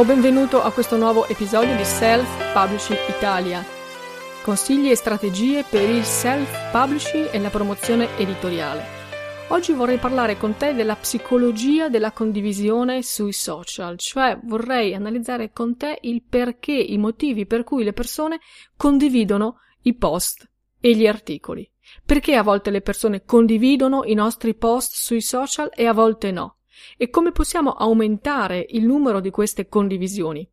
Ciao, benvenuto a questo nuovo episodio di Self Publishing Italia. Consigli e strategie per il self publishing e la promozione editoriale. Oggi vorrei parlare con te della psicologia della condivisione sui social, cioè vorrei analizzare con te il perché, i motivi per cui le persone condividono i post e gli articoli. Perché a volte le persone condividono i nostri post sui social e a volte no e come possiamo aumentare il numero di queste condivisioni.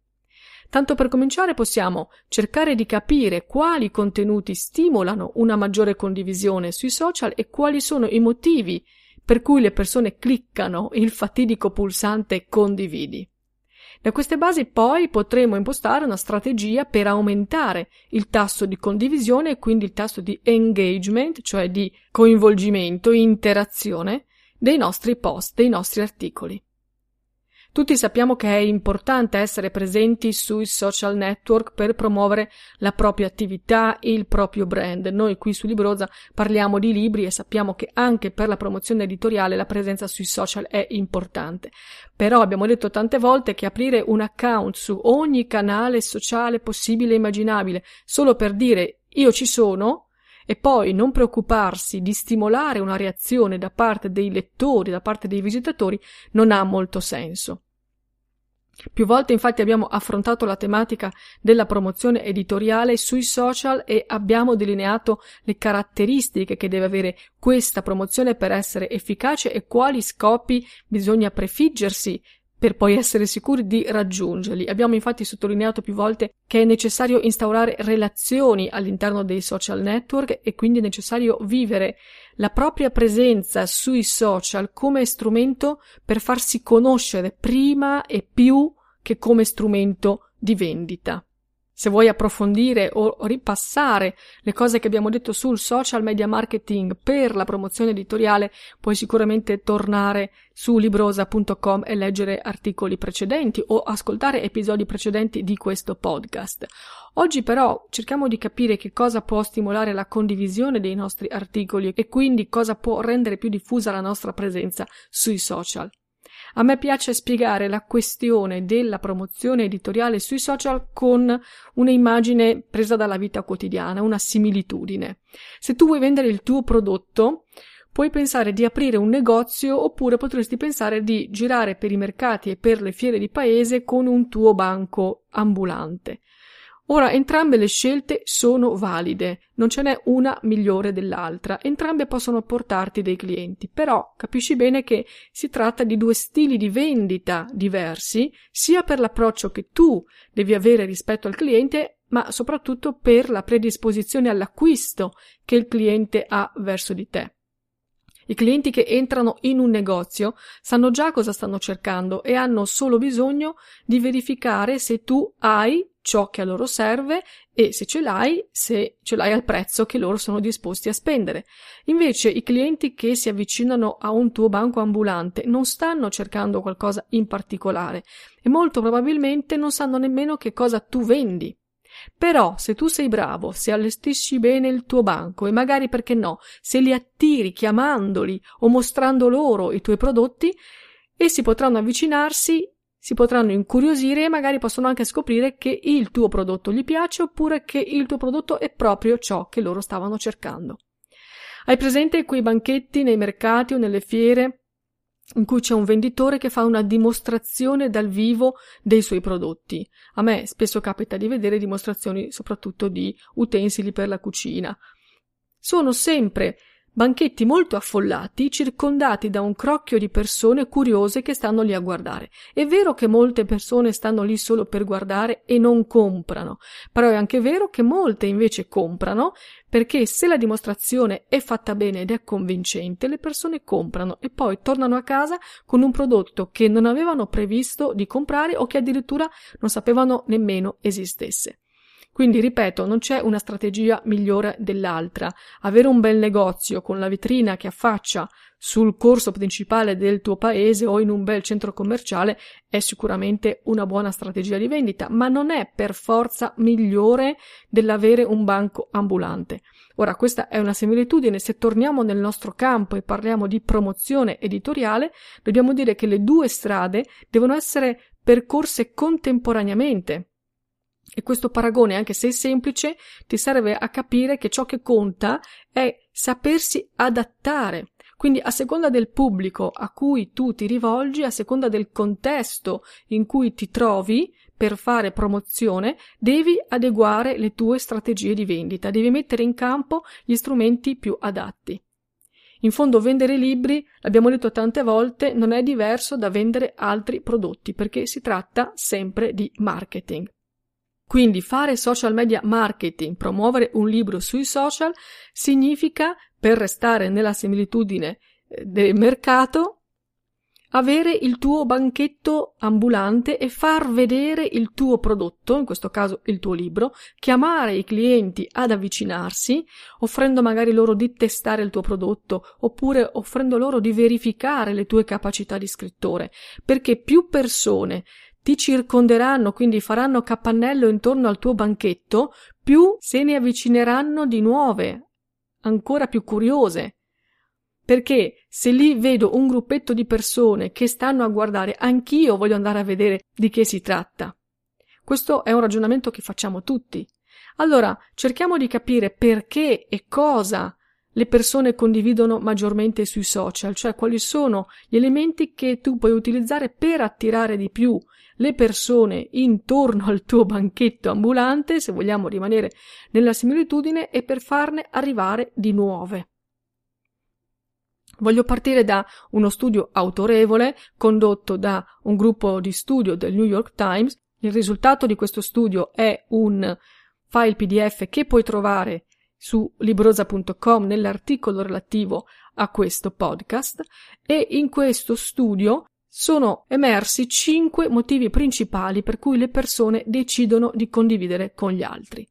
Tanto per cominciare possiamo cercare di capire quali contenuti stimolano una maggiore condivisione sui social e quali sono i motivi per cui le persone cliccano il fatidico pulsante condividi. Da queste basi poi potremo impostare una strategia per aumentare il tasso di condivisione e quindi il tasso di engagement, cioè di coinvolgimento, interazione dei nostri post, dei nostri articoli. Tutti sappiamo che è importante essere presenti sui social network per promuovere la propria attività il proprio brand. Noi qui su Libroza parliamo di libri e sappiamo che anche per la promozione editoriale la presenza sui social è importante. Però abbiamo detto tante volte che aprire un account su ogni canale sociale possibile e immaginabile solo per dire io ci sono e poi non preoccuparsi di stimolare una reazione da parte dei lettori, da parte dei visitatori, non ha molto senso. Più volte infatti abbiamo affrontato la tematica della promozione editoriale sui social e abbiamo delineato le caratteristiche che deve avere questa promozione per essere efficace e quali scopi bisogna prefiggersi per poi essere sicuri di raggiungerli. Abbiamo infatti sottolineato più volte che è necessario instaurare relazioni all'interno dei social network e quindi è necessario vivere la propria presenza sui social come strumento per farsi conoscere prima e più che come strumento di vendita. Se vuoi approfondire o ripassare le cose che abbiamo detto sul social media marketing per la promozione editoriale, puoi sicuramente tornare su librosa.com e leggere articoli precedenti o ascoltare episodi precedenti di questo podcast. Oggi però cerchiamo di capire che cosa può stimolare la condivisione dei nostri articoli e quindi cosa può rendere più diffusa la nostra presenza sui social. A me piace spiegare la questione della promozione editoriale sui social con un'immagine presa dalla vita quotidiana, una similitudine. Se tu vuoi vendere il tuo prodotto, puoi pensare di aprire un negozio oppure potresti pensare di girare per i mercati e per le fiere di paese con un tuo banco ambulante. Ora, entrambe le scelte sono valide, non ce n'è una migliore dell'altra, entrambe possono portarti dei clienti, però capisci bene che si tratta di due stili di vendita diversi, sia per l'approccio che tu devi avere rispetto al cliente, ma soprattutto per la predisposizione all'acquisto che il cliente ha verso di te. I clienti che entrano in un negozio sanno già cosa stanno cercando e hanno solo bisogno di verificare se tu hai ciò che a loro serve e se ce l'hai, se ce l'hai al prezzo che loro sono disposti a spendere. Invece i clienti che si avvicinano a un tuo banco ambulante non stanno cercando qualcosa in particolare e molto probabilmente non sanno nemmeno che cosa tu vendi. Però se tu sei bravo, se allestisci bene il tuo banco e magari perché no, se li attiri chiamandoli o mostrando loro i tuoi prodotti, essi potranno avvicinarsi si potranno incuriosire e magari possono anche scoprire che il tuo prodotto gli piace oppure che il tuo prodotto è proprio ciò che loro stavano cercando. Hai presente quei banchetti nei mercati o nelle fiere in cui c'è un venditore che fa una dimostrazione dal vivo dei suoi prodotti. A me spesso capita di vedere dimostrazioni soprattutto di utensili per la cucina. Sono sempre banchetti molto affollati, circondati da un crocchio di persone curiose che stanno lì a guardare. È vero che molte persone stanno lì solo per guardare e non comprano, però è anche vero che molte invece comprano perché se la dimostrazione è fatta bene ed è convincente, le persone comprano e poi tornano a casa con un prodotto che non avevano previsto di comprare o che addirittura non sapevano nemmeno esistesse. Quindi, ripeto, non c'è una strategia migliore dell'altra. Avere un bel negozio con la vetrina che affaccia sul corso principale del tuo paese o in un bel centro commerciale è sicuramente una buona strategia di vendita, ma non è per forza migliore dell'avere un banco ambulante. Ora, questa è una similitudine. Se torniamo nel nostro campo e parliamo di promozione editoriale, dobbiamo dire che le due strade devono essere percorse contemporaneamente. E questo paragone, anche se semplice, ti serve a capire che ciò che conta è sapersi adattare. Quindi a seconda del pubblico a cui tu ti rivolgi, a seconda del contesto in cui ti trovi per fare promozione, devi adeguare le tue strategie di vendita, devi mettere in campo gli strumenti più adatti. In fondo vendere libri, l'abbiamo detto tante volte, non è diverso da vendere altri prodotti, perché si tratta sempre di marketing. Quindi fare social media marketing, promuovere un libro sui social, significa, per restare nella similitudine eh, del mercato, avere il tuo banchetto ambulante e far vedere il tuo prodotto, in questo caso il tuo libro, chiamare i clienti ad avvicinarsi, offrendo magari loro di testare il tuo prodotto oppure offrendo loro di verificare le tue capacità di scrittore, perché più persone ti circonderanno, quindi faranno capannello intorno al tuo banchetto, più se ne avvicineranno di nuove, ancora più curiose. Perché se lì vedo un gruppetto di persone che stanno a guardare, anch'io voglio andare a vedere di che si tratta. Questo è un ragionamento che facciamo tutti. Allora, cerchiamo di capire perché e cosa le persone condividono maggiormente sui social, cioè quali sono gli elementi che tu puoi utilizzare per attirare di più le persone intorno al tuo banchetto ambulante, se vogliamo rimanere nella similitudine, e per farne arrivare di nuove. Voglio partire da uno studio autorevole condotto da un gruppo di studio del New York Times. Il risultato di questo studio è un file PDF che puoi trovare su librosa.com nell'articolo relativo a questo podcast e in questo studio sono emersi cinque motivi principali per cui le persone decidono di condividere con gli altri.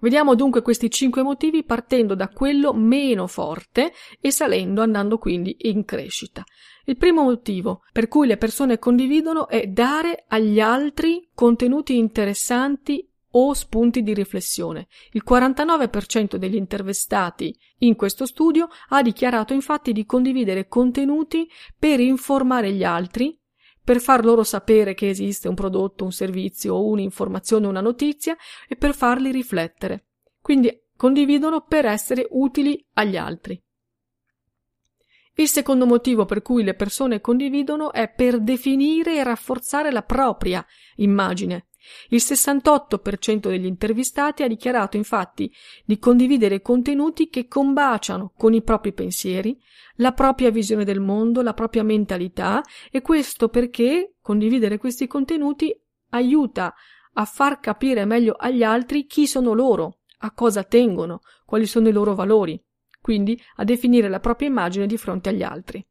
Vediamo dunque questi cinque motivi partendo da quello meno forte e salendo andando quindi in crescita. Il primo motivo per cui le persone condividono è dare agli altri contenuti interessanti o spunti di riflessione. Il 49% degli intervistati in questo studio ha dichiarato infatti di condividere contenuti per informare gli altri, per far loro sapere che esiste un prodotto, un servizio un'informazione, una notizia e per farli riflettere. Quindi condividono per essere utili agli altri. Il secondo motivo per cui le persone condividono è per definire e rafforzare la propria immagine. Il 68% degli intervistati ha dichiarato infatti di condividere contenuti che combaciano con i propri pensieri, la propria visione del mondo, la propria mentalità e questo perché condividere questi contenuti aiuta a far capire meglio agli altri chi sono loro, a cosa tengono, quali sono i loro valori, quindi a definire la propria immagine di fronte agli altri.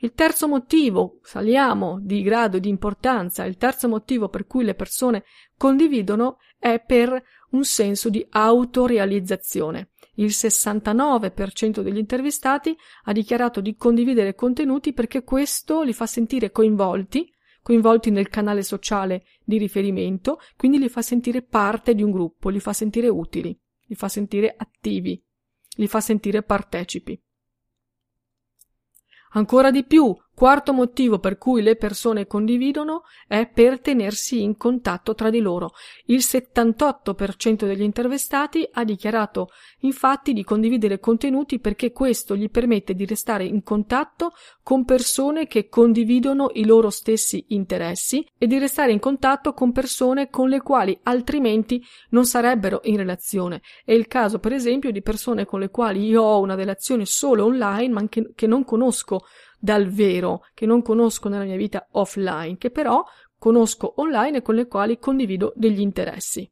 Il terzo motivo, saliamo di grado di importanza, il terzo motivo per cui le persone condividono è per un senso di autorealizzazione. Il 69% degli intervistati ha dichiarato di condividere contenuti perché questo li fa sentire coinvolti, coinvolti nel canale sociale di riferimento, quindi li fa sentire parte di un gruppo, li fa sentire utili, li fa sentire attivi, li fa sentire partecipi. Ancora di più, Quarto motivo per cui le persone condividono è per tenersi in contatto tra di loro. Il 78% degli intervistati ha dichiarato infatti di condividere contenuti perché questo gli permette di restare in contatto con persone che condividono i loro stessi interessi e di restare in contatto con persone con le quali altrimenti non sarebbero in relazione. È il caso per esempio di persone con le quali io ho una relazione solo online ma che, non conosco dal vero, che non conosco nella mia vita offline, che però conosco online e con le quali condivido degli interessi.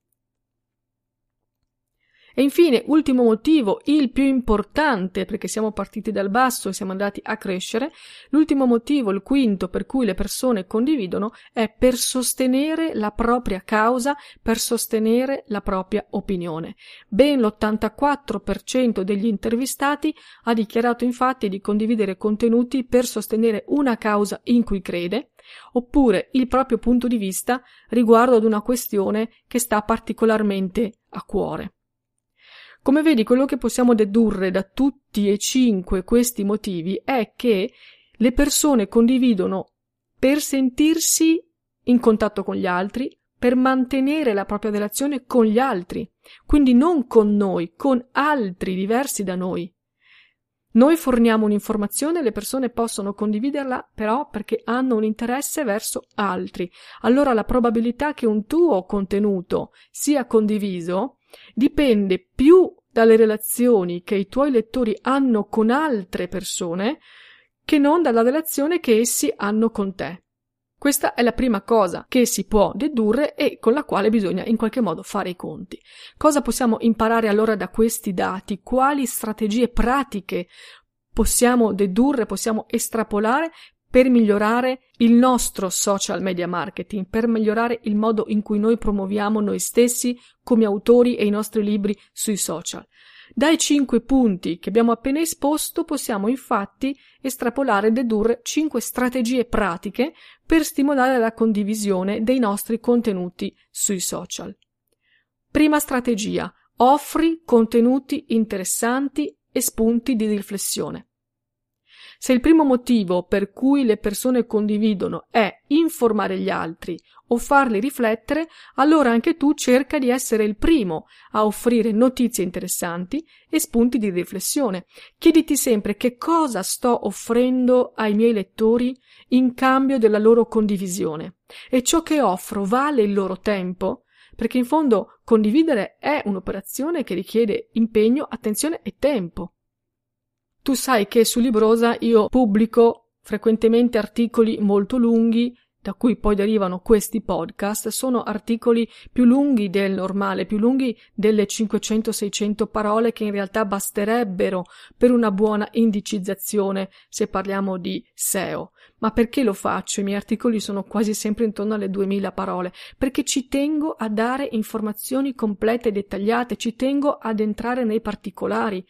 E infine, ultimo motivo, il più importante, perché siamo partiti dal basso e siamo andati a crescere, l'ultimo motivo, il quinto per cui le persone condividono, è per sostenere la propria causa, per sostenere la propria opinione. Ben l'84% degli intervistati ha dichiarato infatti di condividere contenuti per sostenere una causa in cui crede, oppure il proprio punto di vista riguardo ad una questione che sta particolarmente a cuore. Come vedi, quello che possiamo dedurre da tutti e cinque questi motivi è che le persone condividono per sentirsi in contatto con gli altri, per mantenere la propria relazione con gli altri, quindi non con noi, con altri diversi da noi. Noi forniamo un'informazione, le persone possono condividerla però perché hanno un interesse verso altri. Allora la probabilità che un tuo contenuto sia condiviso dipende più dalle relazioni che i tuoi lettori hanno con altre persone che non dalla relazione che essi hanno con te. Questa è la prima cosa che si può dedurre e con la quale bisogna in qualche modo fare i conti. Cosa possiamo imparare allora da questi dati? Quali strategie pratiche possiamo dedurre, possiamo estrapolare per migliorare il nostro social media marketing, per migliorare il modo in cui noi promuoviamo noi stessi come autori e i nostri libri sui social. Dai cinque punti che abbiamo appena esposto possiamo infatti estrapolare e dedurre cinque strategie pratiche per stimolare la condivisione dei nostri contenuti sui social. Prima strategia. Offri contenuti interessanti e spunti di riflessione. Se il primo motivo per cui le persone condividono è informare gli altri o farli riflettere, allora anche tu cerca di essere il primo a offrire notizie interessanti e spunti di riflessione. Chiediti sempre che cosa sto offrendo ai miei lettori in cambio della loro condivisione e ciò che offro vale il loro tempo? Perché in fondo condividere è un'operazione che richiede impegno, attenzione e tempo. Tu sai che su Librosa io pubblico frequentemente articoli molto lunghi, da cui poi derivano questi podcast, sono articoli più lunghi del normale, più lunghi delle 500-600 parole che in realtà basterebbero per una buona indicizzazione se parliamo di SEO. Ma perché lo faccio? I miei articoli sono quasi sempre intorno alle 2000 parole, perché ci tengo a dare informazioni complete e dettagliate, ci tengo ad entrare nei particolari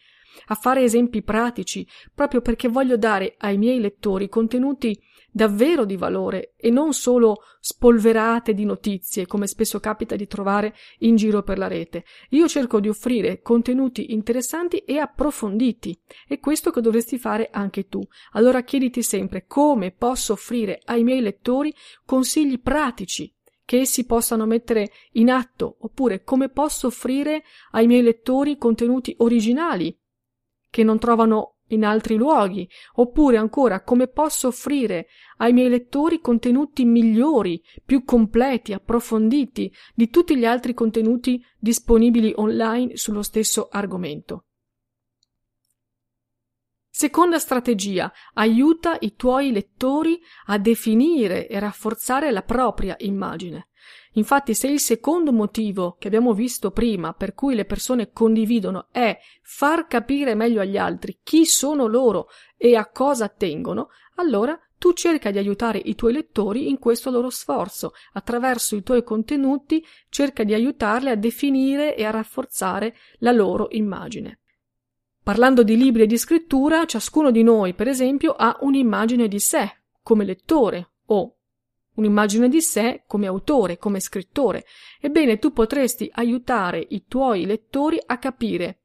a fare esempi pratici, proprio perché voglio dare ai miei lettori contenuti davvero di valore e non solo spolverate di notizie, come spesso capita di trovare in giro per la rete. Io cerco di offrire contenuti interessanti e approfonditi. È questo che dovresti fare anche tu. Allora chiediti sempre come posso offrire ai miei lettori consigli pratici che essi possano mettere in atto, oppure come posso offrire ai miei lettori contenuti originali che non trovano in altri luoghi, oppure ancora come posso offrire ai miei lettori contenuti migliori, più completi, approfonditi di tutti gli altri contenuti disponibili online sullo stesso argomento. Seconda strategia, aiuta i tuoi lettori a definire e rafforzare la propria immagine. Infatti, se il secondo motivo che abbiamo visto prima per cui le persone condividono è far capire meglio agli altri chi sono loro e a cosa tengono, allora tu cerca di aiutare i tuoi lettori in questo loro sforzo. Attraverso i tuoi contenuti cerca di aiutarli a definire e a rafforzare la loro immagine. Parlando di libri e di scrittura, ciascuno di noi, per esempio, ha un'immagine di sé come lettore o un'immagine di sé come autore, come scrittore. Ebbene, tu potresti aiutare i tuoi lettori a capire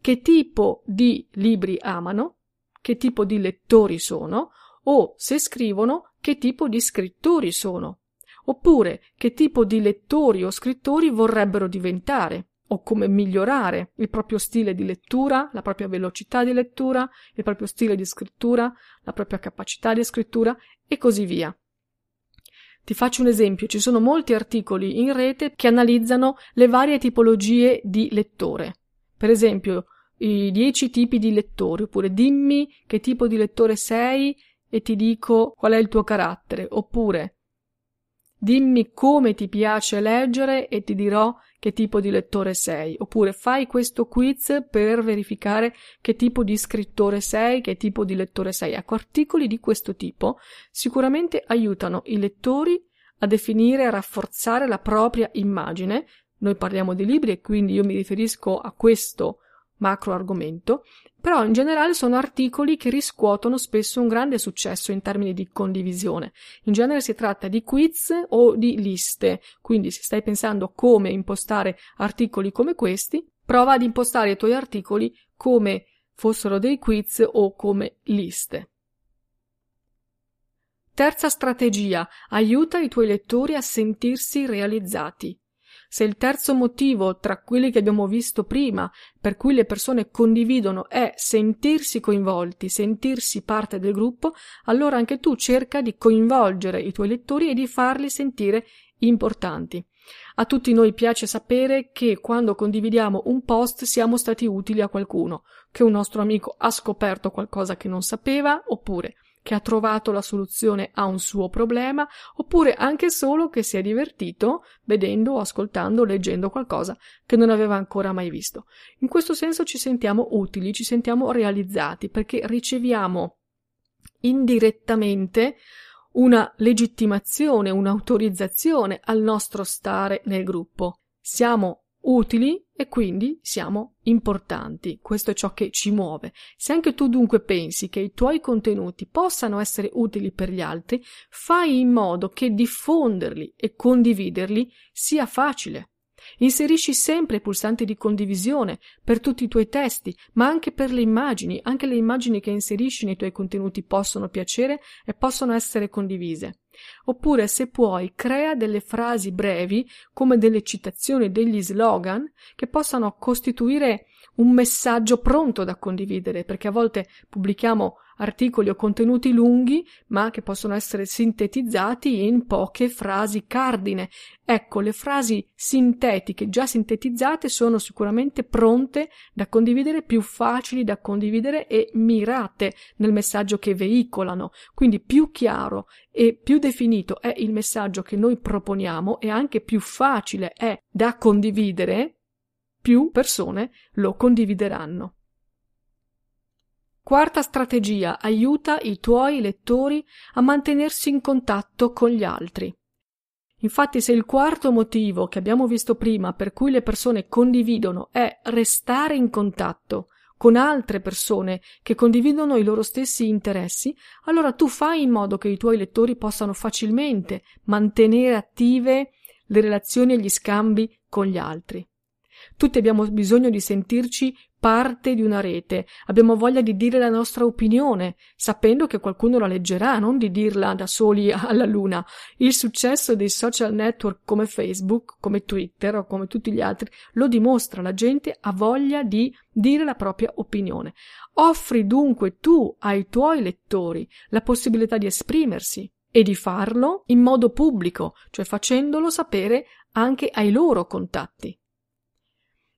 che tipo di libri amano, che tipo di lettori sono, o, se scrivono, che tipo di scrittori sono, oppure che tipo di lettori o scrittori vorrebbero diventare, o come migliorare il proprio stile di lettura, la propria velocità di lettura, il proprio stile di scrittura, la propria capacità di scrittura e così via. Ti faccio un esempio, ci sono molti articoli in rete che analizzano le varie tipologie di lettore. Per esempio, i dieci tipi di lettori, oppure dimmi che tipo di lettore sei e ti dico qual è il tuo carattere, oppure dimmi come ti piace leggere e ti dirò che tipo di lettore sei, oppure fai questo quiz per verificare che tipo di scrittore sei, che tipo di lettore sei. Ecco, articoli di questo tipo sicuramente aiutano i lettori a definire a rafforzare la propria immagine. Noi parliamo di libri e quindi io mi riferisco a questo macro argomento, però in generale sono articoli che riscuotono spesso un grande successo in termini di condivisione. In genere si tratta di quiz o di liste, quindi se stai pensando come impostare articoli come questi, prova ad impostare i tuoi articoli come fossero dei quiz o come liste. Terza strategia. Aiuta i tuoi lettori a sentirsi realizzati. Se il terzo motivo tra quelli che abbiamo visto prima, per cui le persone condividono, è sentirsi coinvolti, sentirsi parte del gruppo, allora anche tu cerca di coinvolgere i tuoi lettori e di farli sentire importanti. A tutti noi piace sapere che quando condividiamo un post siamo stati utili a qualcuno, che un nostro amico ha scoperto qualcosa che non sapeva, oppure che ha trovato la soluzione a un suo problema, oppure anche solo che si è divertito vedendo, ascoltando, leggendo qualcosa che non aveva ancora mai visto. In questo senso ci sentiamo utili, ci sentiamo realizzati, perché riceviamo indirettamente una legittimazione, un'autorizzazione al nostro stare nel gruppo. Siamo utili e quindi siamo importanti. Questo è ciò che ci muove. Se anche tu dunque pensi che i tuoi contenuti possano essere utili per gli altri, fai in modo che diffonderli e condividerli sia facile. Inserisci sempre i pulsanti di condivisione per tutti i tuoi testi, ma anche per le immagini. Anche le immagini che inserisci nei tuoi contenuti possono piacere e possono essere condivise. Oppure, se puoi, crea delle frasi brevi, come delle citazioni, degli slogan, che possano costituire un messaggio pronto da condividere, perché a volte pubblichiamo articoli o contenuti lunghi, ma che possono essere sintetizzati in poche frasi cardine. Ecco, le frasi sintetiche, già sintetizzate, sono sicuramente pronte da condividere, più facili da condividere e mirate nel messaggio che veicolano. Quindi più chiaro e più definito è il messaggio che noi proponiamo e anche più facile è da condividere, più persone lo condivideranno. Quarta strategia. Aiuta i tuoi lettori a mantenersi in contatto con gli altri. Infatti, se il quarto motivo che abbiamo visto prima per cui le persone condividono è restare in contatto con altre persone che condividono i loro stessi interessi, allora tu fai in modo che i tuoi lettori possano facilmente mantenere attive le relazioni e gli scambi con gli altri. Tutti abbiamo bisogno di sentirci parte di una rete, abbiamo voglia di dire la nostra opinione, sapendo che qualcuno la leggerà, non di dirla da soli alla luna. Il successo dei social network come Facebook, come Twitter o come tutti gli altri lo dimostra, la gente ha voglia di dire la propria opinione. Offri dunque tu ai tuoi lettori la possibilità di esprimersi e di farlo in modo pubblico, cioè facendolo sapere anche ai loro contatti.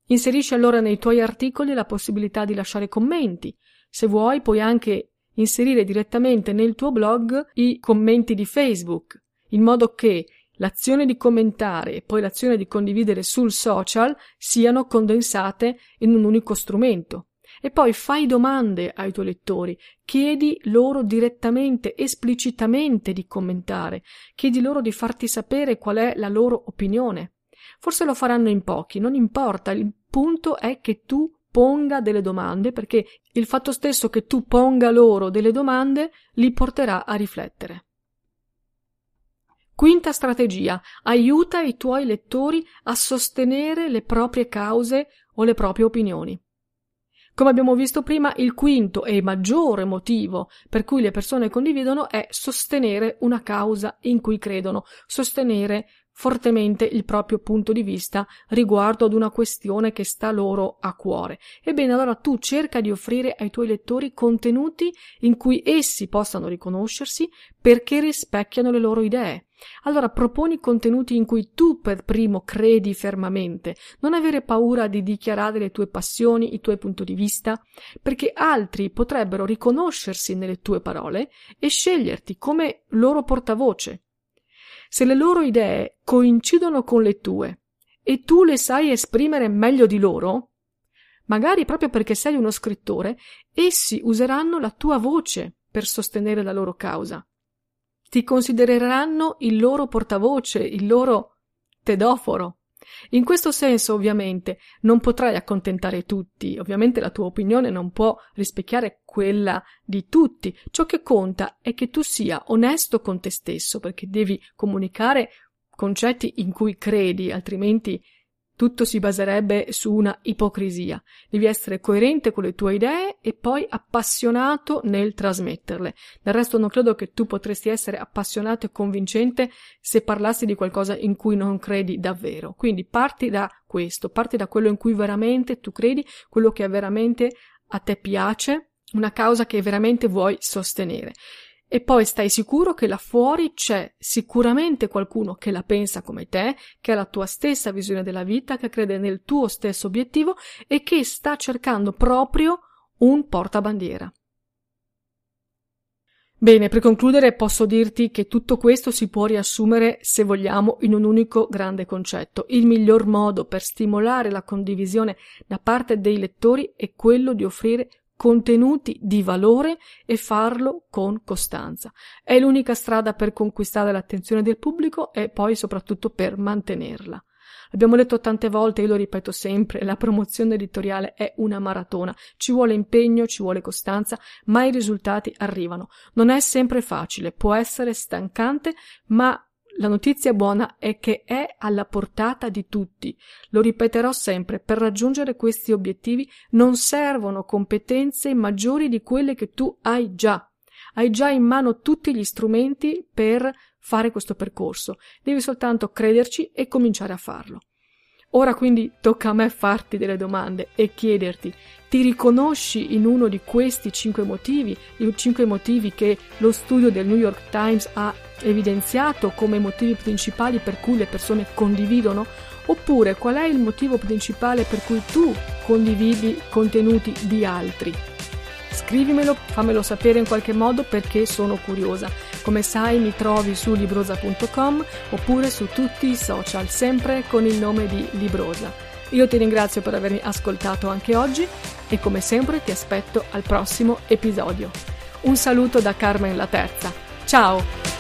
Inserisci allora nei tuoi articoli la possibilità di lasciare commenti. Se vuoi, puoi anche inserire direttamente nel tuo blog i commenti di Facebook, in modo che l'azione di commentare e poi l'azione di condividere sul social siano condensate in un unico strumento. E poi fai domande ai tuoi lettori, chiedi loro direttamente, esplicitamente di commentare, chiedi loro di farti sapere qual è la loro opinione. Forse lo faranno in pochi, non importa, il punto è che tu ponga delle domande perché il fatto stesso che tu ponga loro delle domande li porterà a riflettere. Quinta strategia. Aiuta i tuoi lettori a sostenere le proprie cause o le proprie opinioni. Come abbiamo visto prima, il quinto e maggiore motivo per cui le persone condividono è sostenere una causa in cui credono, sostenere fortemente il proprio punto di vista riguardo ad una questione che sta loro a cuore. Ebbene, allora tu cerca di offrire ai tuoi lettori contenuti in cui essi possano riconoscersi perché rispecchiano le loro idee. Allora proponi contenuti in cui tu per primo credi fermamente, non avere paura di dichiarare le tue passioni, i tuoi punti di vista, perché altri potrebbero riconoscersi nelle tue parole e sceglierti come loro portavoce. Se le loro idee coincidono con le tue e tu le sai esprimere meglio di loro, magari proprio perché sei uno scrittore, essi useranno la tua voce per sostenere la loro causa. Ti considereranno il loro portavoce, il loro tedoforo. In questo senso, ovviamente, non potrai accontentare tutti, ovviamente la tua opinione non può rispecchiare quella di tutti. Ciò che conta è che tu sia onesto con te stesso, perché devi comunicare concetti in cui credi, altrimenti tutto si baserebbe su una ipocrisia. Devi essere coerente con le tue idee e poi appassionato nel trasmetterle. Del resto non credo che tu potresti essere appassionato e convincente se parlassi di qualcosa in cui non credi davvero. Quindi parti da questo, parti da quello in cui veramente tu credi, quello che veramente a te piace, una causa che veramente vuoi sostenere. E poi stai sicuro che là fuori c'è sicuramente qualcuno che la pensa come te, che ha la tua stessa visione della vita, che crede nel tuo stesso obiettivo e che sta cercando proprio un portabandiera. Bene, per concludere posso dirti che tutto questo si può riassumere, se vogliamo, in un unico grande concetto. Il miglior modo per stimolare la condivisione da parte dei lettori è quello di offrire contenuti di valore e farlo con costanza. È l'unica strada per conquistare l'attenzione del pubblico e poi soprattutto per mantenerla. Abbiamo detto tante volte, io lo ripeto sempre, la promozione editoriale è una maratona, ci vuole impegno, ci vuole costanza, ma i risultati arrivano. Non è sempre facile, può essere stancante, ma la notizia buona è che è alla portata di tutti. Lo ripeterò sempre, per raggiungere questi obiettivi non servono competenze maggiori di quelle che tu hai già. Hai già in mano tutti gli strumenti per fare questo percorso. Devi soltanto crederci e cominciare a farlo. Ora quindi tocca a me farti delle domande e chiederti ti riconosci in uno di questi cinque motivi, i cinque motivi che lo studio del New York Times ha evidenziato come motivi principali per cui le persone condividono? Oppure qual è il motivo principale per cui tu condividi contenuti di altri? Scrivimelo, fammelo sapere in qualche modo perché sono curiosa. Come sai mi trovi su librosa.com oppure su tutti i social, sempre con il nome di Librosa. Io ti ringrazio per avermi ascoltato anche oggi e come sempre ti aspetto al prossimo episodio. Un saluto da Carmen la Terza. Ciao!